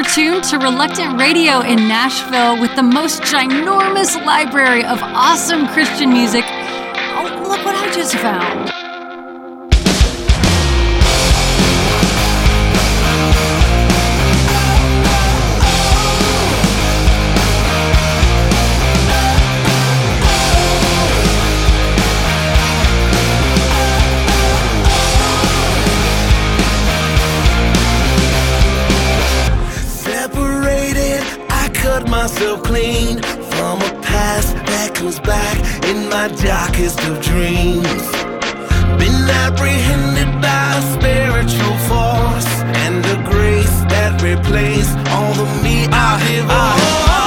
You're tuned to Reluctant Radio in Nashville with the most ginormous library of awesome Christian music. Oh, look what I just found. Myself clean from a past that comes back in my darkest of dreams. Been apprehended by a spiritual force and a grace that replaced all the me I have.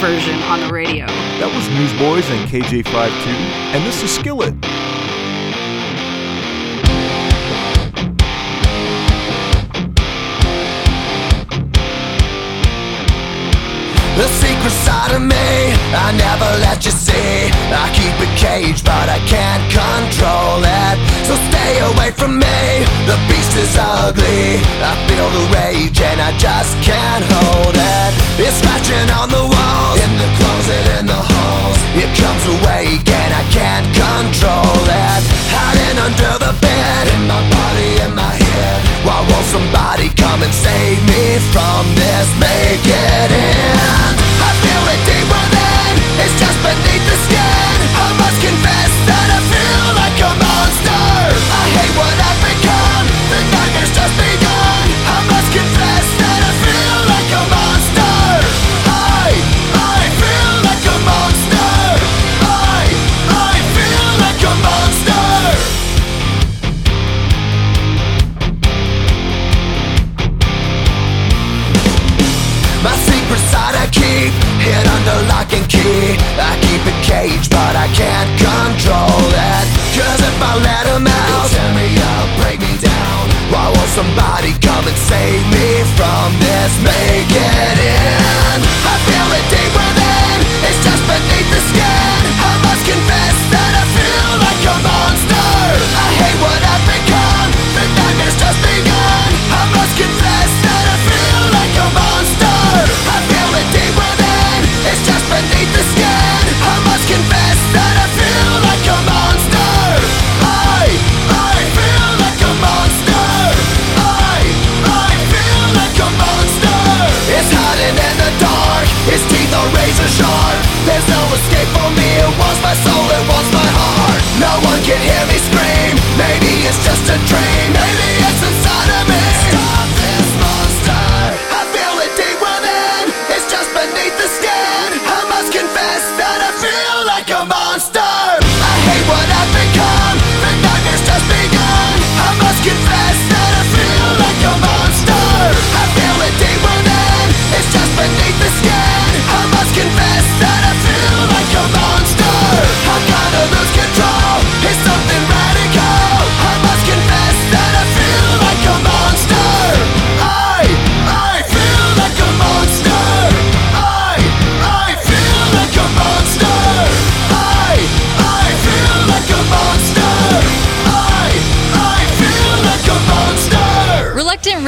Version on the radio. That was Newsboys and KJ52, and this is Skillet. The secret side of me, I never let you see. I keep it caged, but I can't control it. So stay away from me. The beast is ugly. I feel the rage and I just can't hold it. It's scratching on the walls, in the closet, in the halls. It comes awake and I can't control it. Hiding under the bed, in my body, in my head. Why won't somebody come and save me from this? Make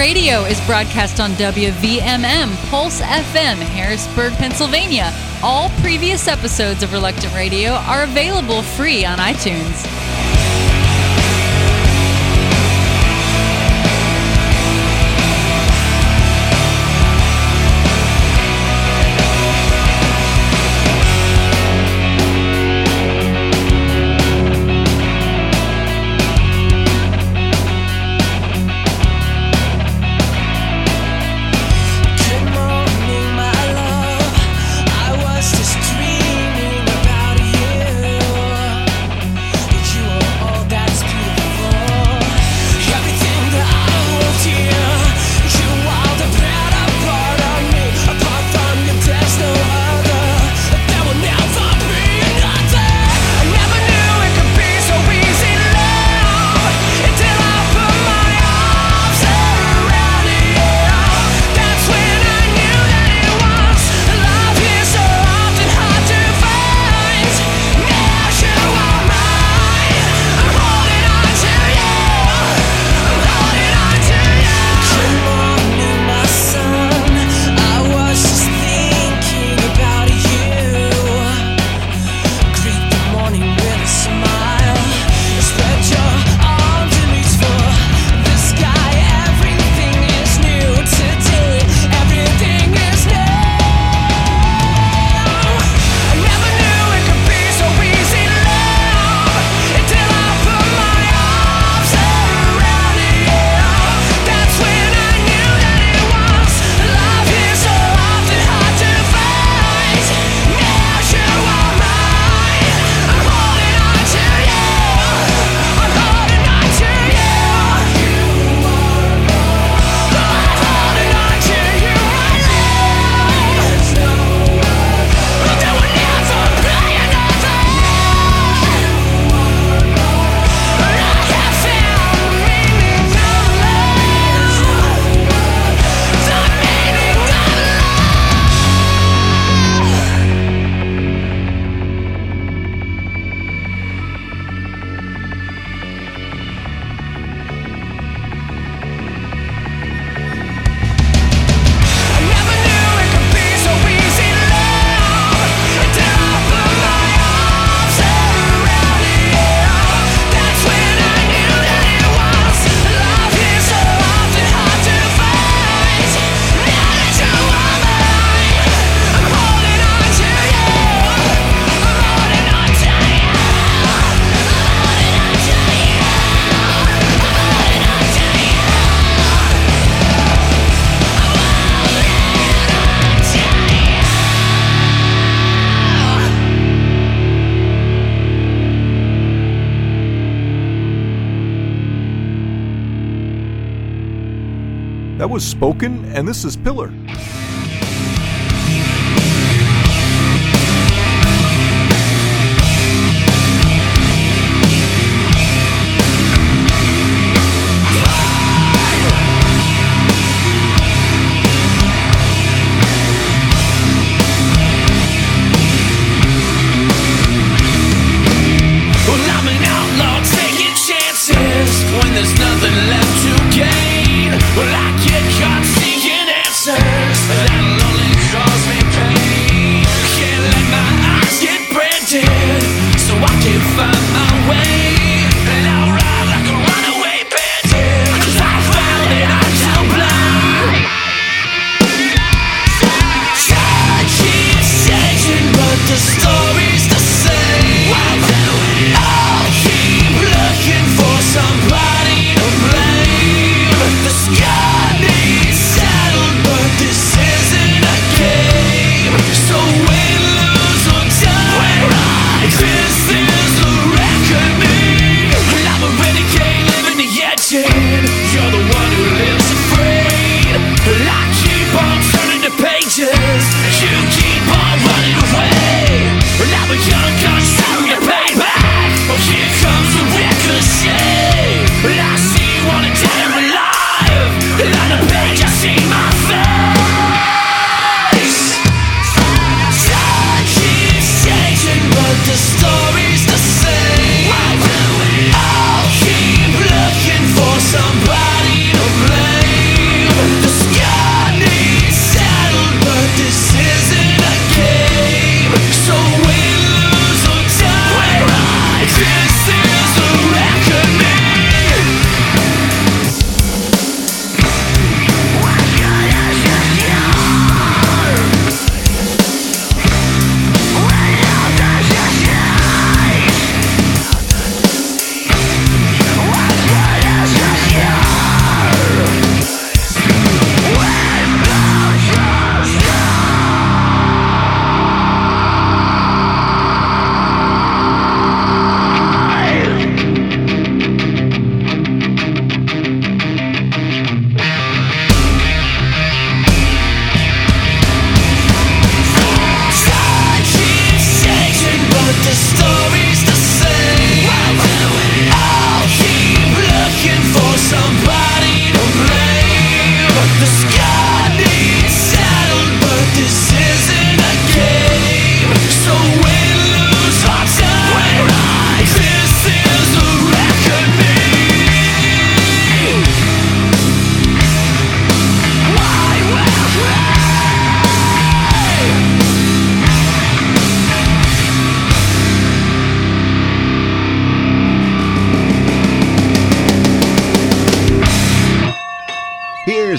Radio is broadcast on WVMM Pulse FM, Harrisburg, Pennsylvania. All previous episodes of Reluctant Radio are available free on iTunes. Spoken, and this is Pillar.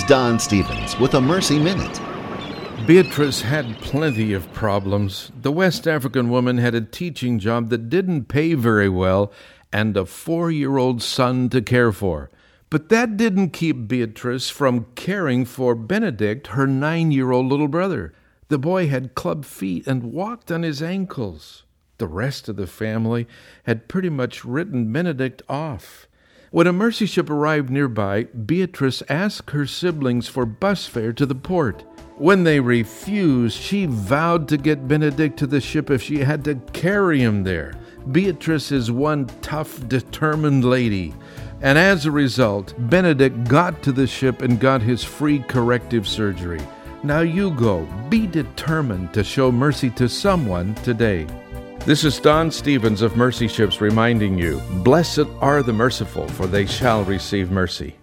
Don Stevens with a Mercy Minute. Beatrice had plenty of problems. The West African woman had a teaching job that didn't pay very well and a four year old son to care for. But that didn't keep Beatrice from caring for Benedict, her nine year old little brother. The boy had club feet and walked on his ankles. The rest of the family had pretty much written Benedict off. When a mercy ship arrived nearby, Beatrice asked her siblings for bus fare to the port. When they refused, she vowed to get Benedict to the ship if she had to carry him there. Beatrice is one tough, determined lady. And as a result, Benedict got to the ship and got his free corrective surgery. Now you go. Be determined to show mercy to someone today. This is Don Stevens of Mercy Ships reminding you Blessed are the merciful, for they shall receive mercy.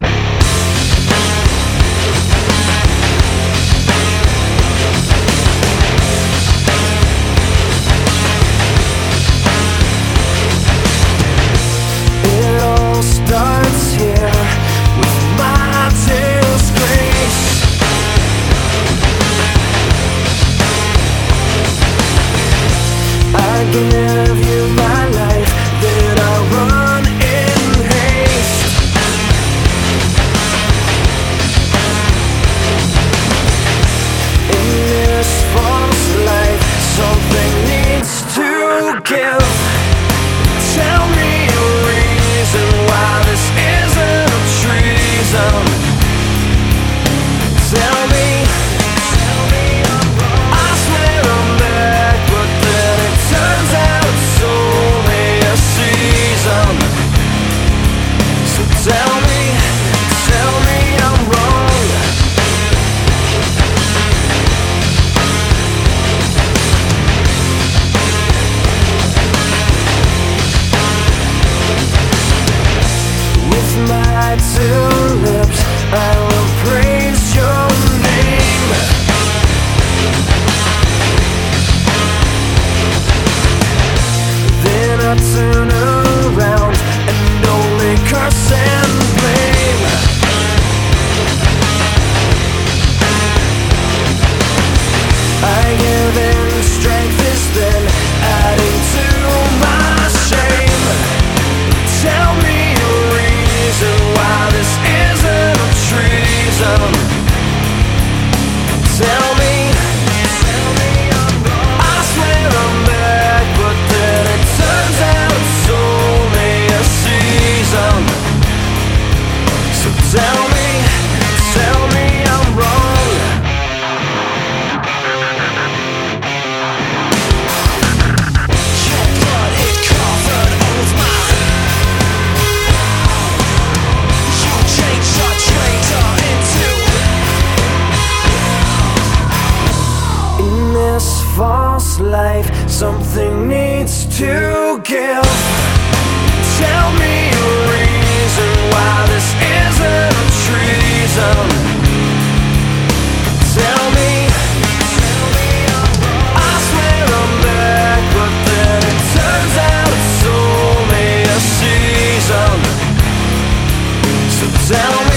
To give. Tell me a reason why this isn't treason. Tell me a reason why this isn't treason Tell me. I swear I'm back But then it turns out it's only a season so tell me,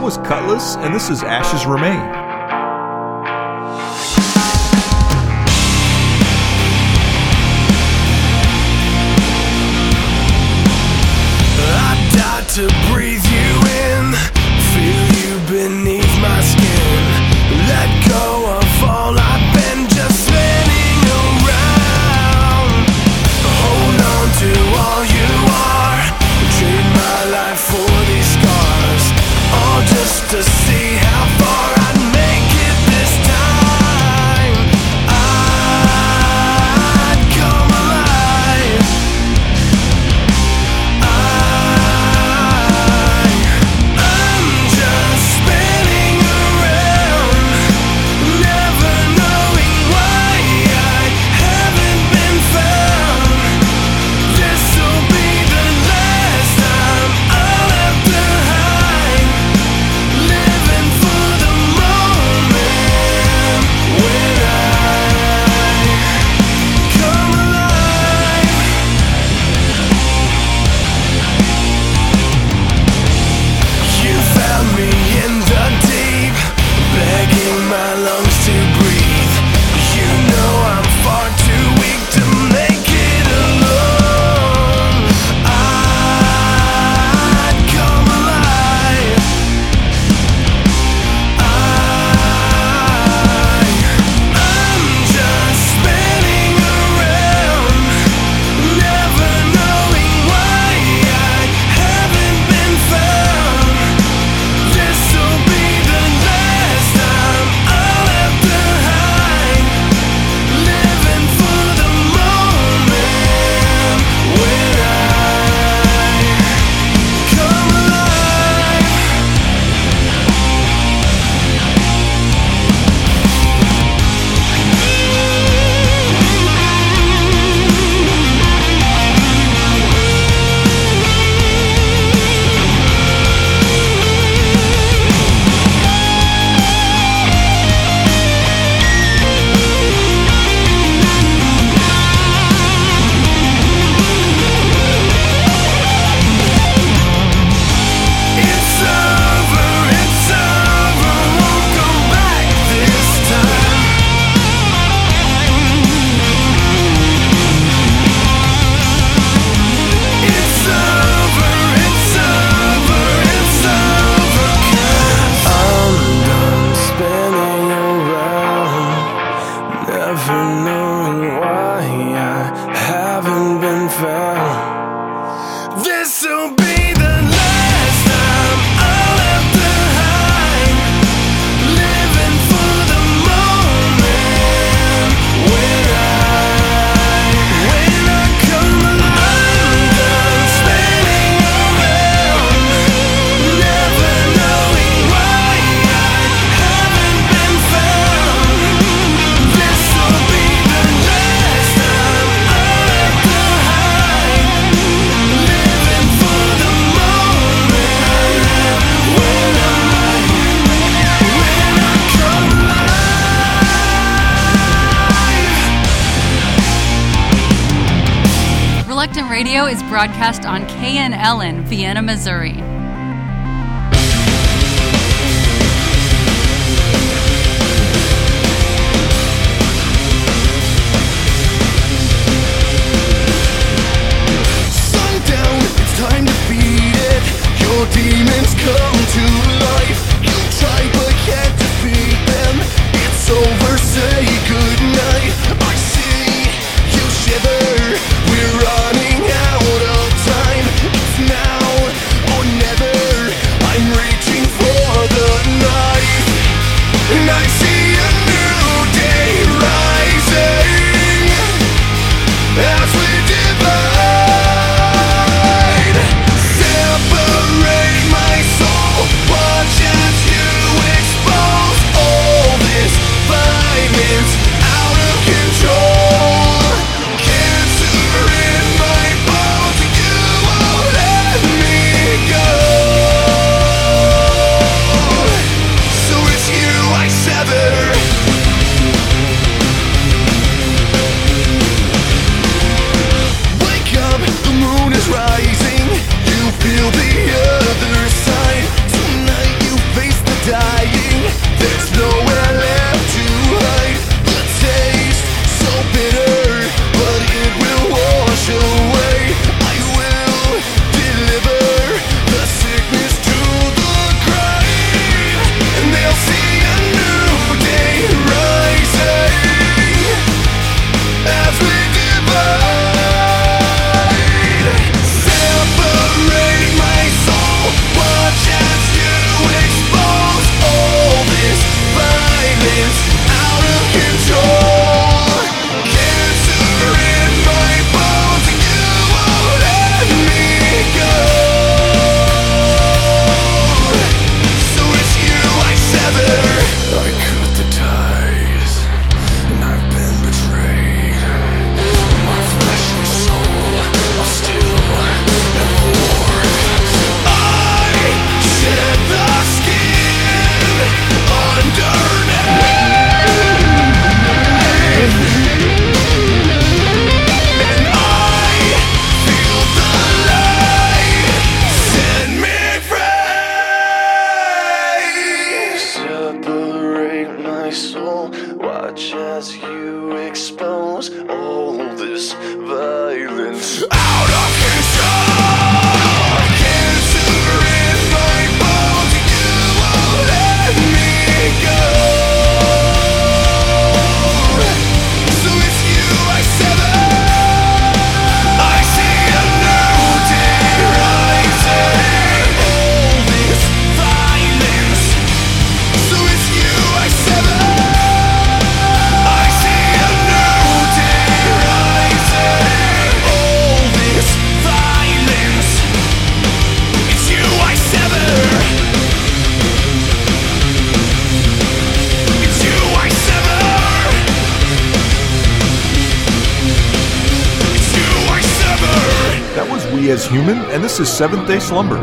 was Kutless, and this is Ashes Remain. broadcast on KNLN, Vienna, Missouri. and this is Seventh Day Slumber.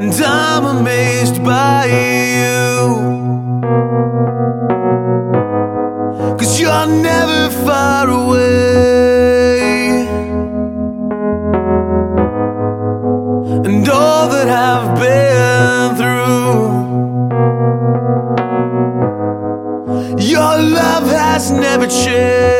And I'm amazed by you. Cause you're never far away. And all that I've been through, your love has never changed.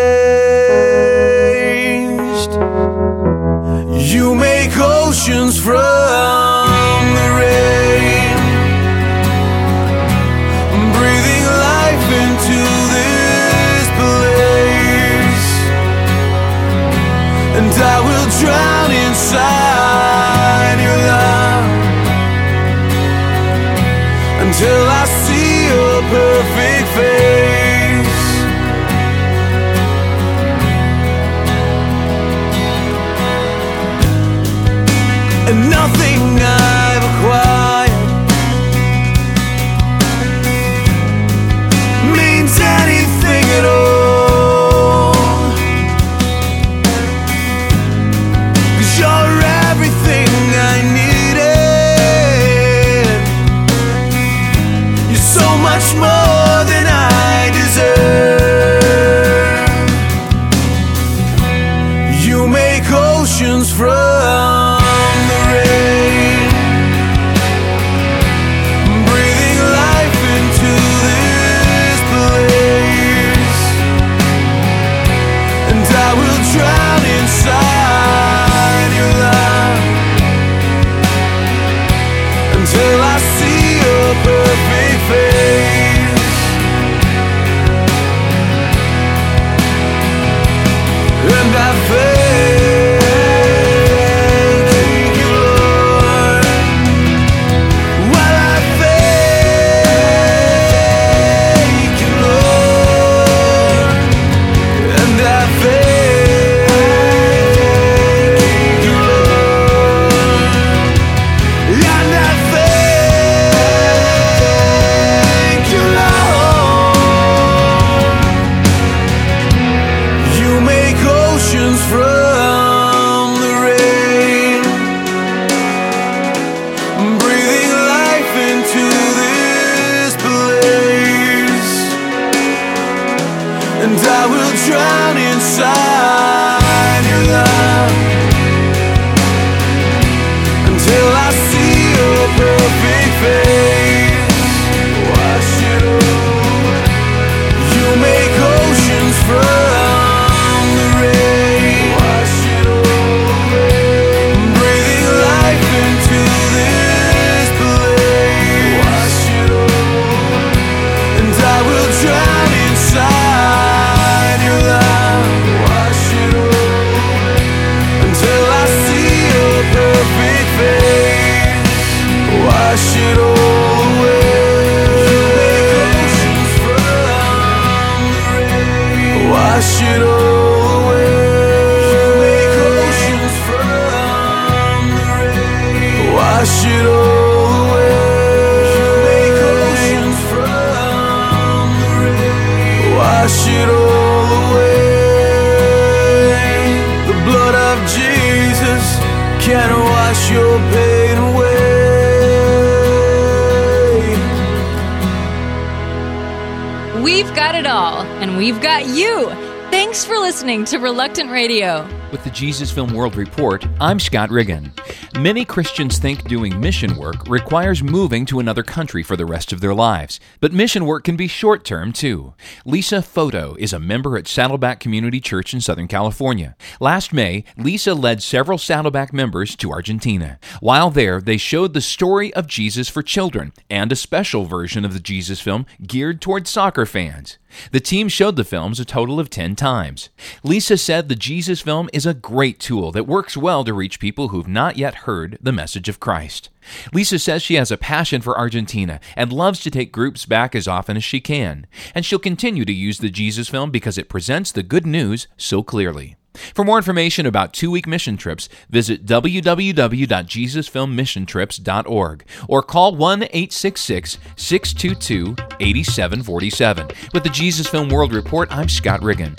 Listening to Reluctant Radio. With the Jesus Film World Report, I'm Scott Riggin. Many Christians think doing mission work requires moving to another country for the rest of their lives, but mission work can be short term too. Lisa Photo is a member at Saddleback Community Church in Southern California. Last May, Lisa led several Saddleback members to Argentina. While there, they showed the story of Jesus for children and a special version of the Jesus film geared toward soccer fans. The team showed the films a total of 10 times. Lisa said the Jesus film is a great tool that works well to reach people who've not yet heard the message of Christ. Lisa says she has a passion for Argentina and loves to take groups back as often as she can, and she'll continue to use the Jesus film because it presents the good news so clearly. For more information about two week mission trips, visit www.jesusfilmmissiontrips.org or call 1 866 622 8747. With the Jesus Film World Report, I'm Scott Riggin.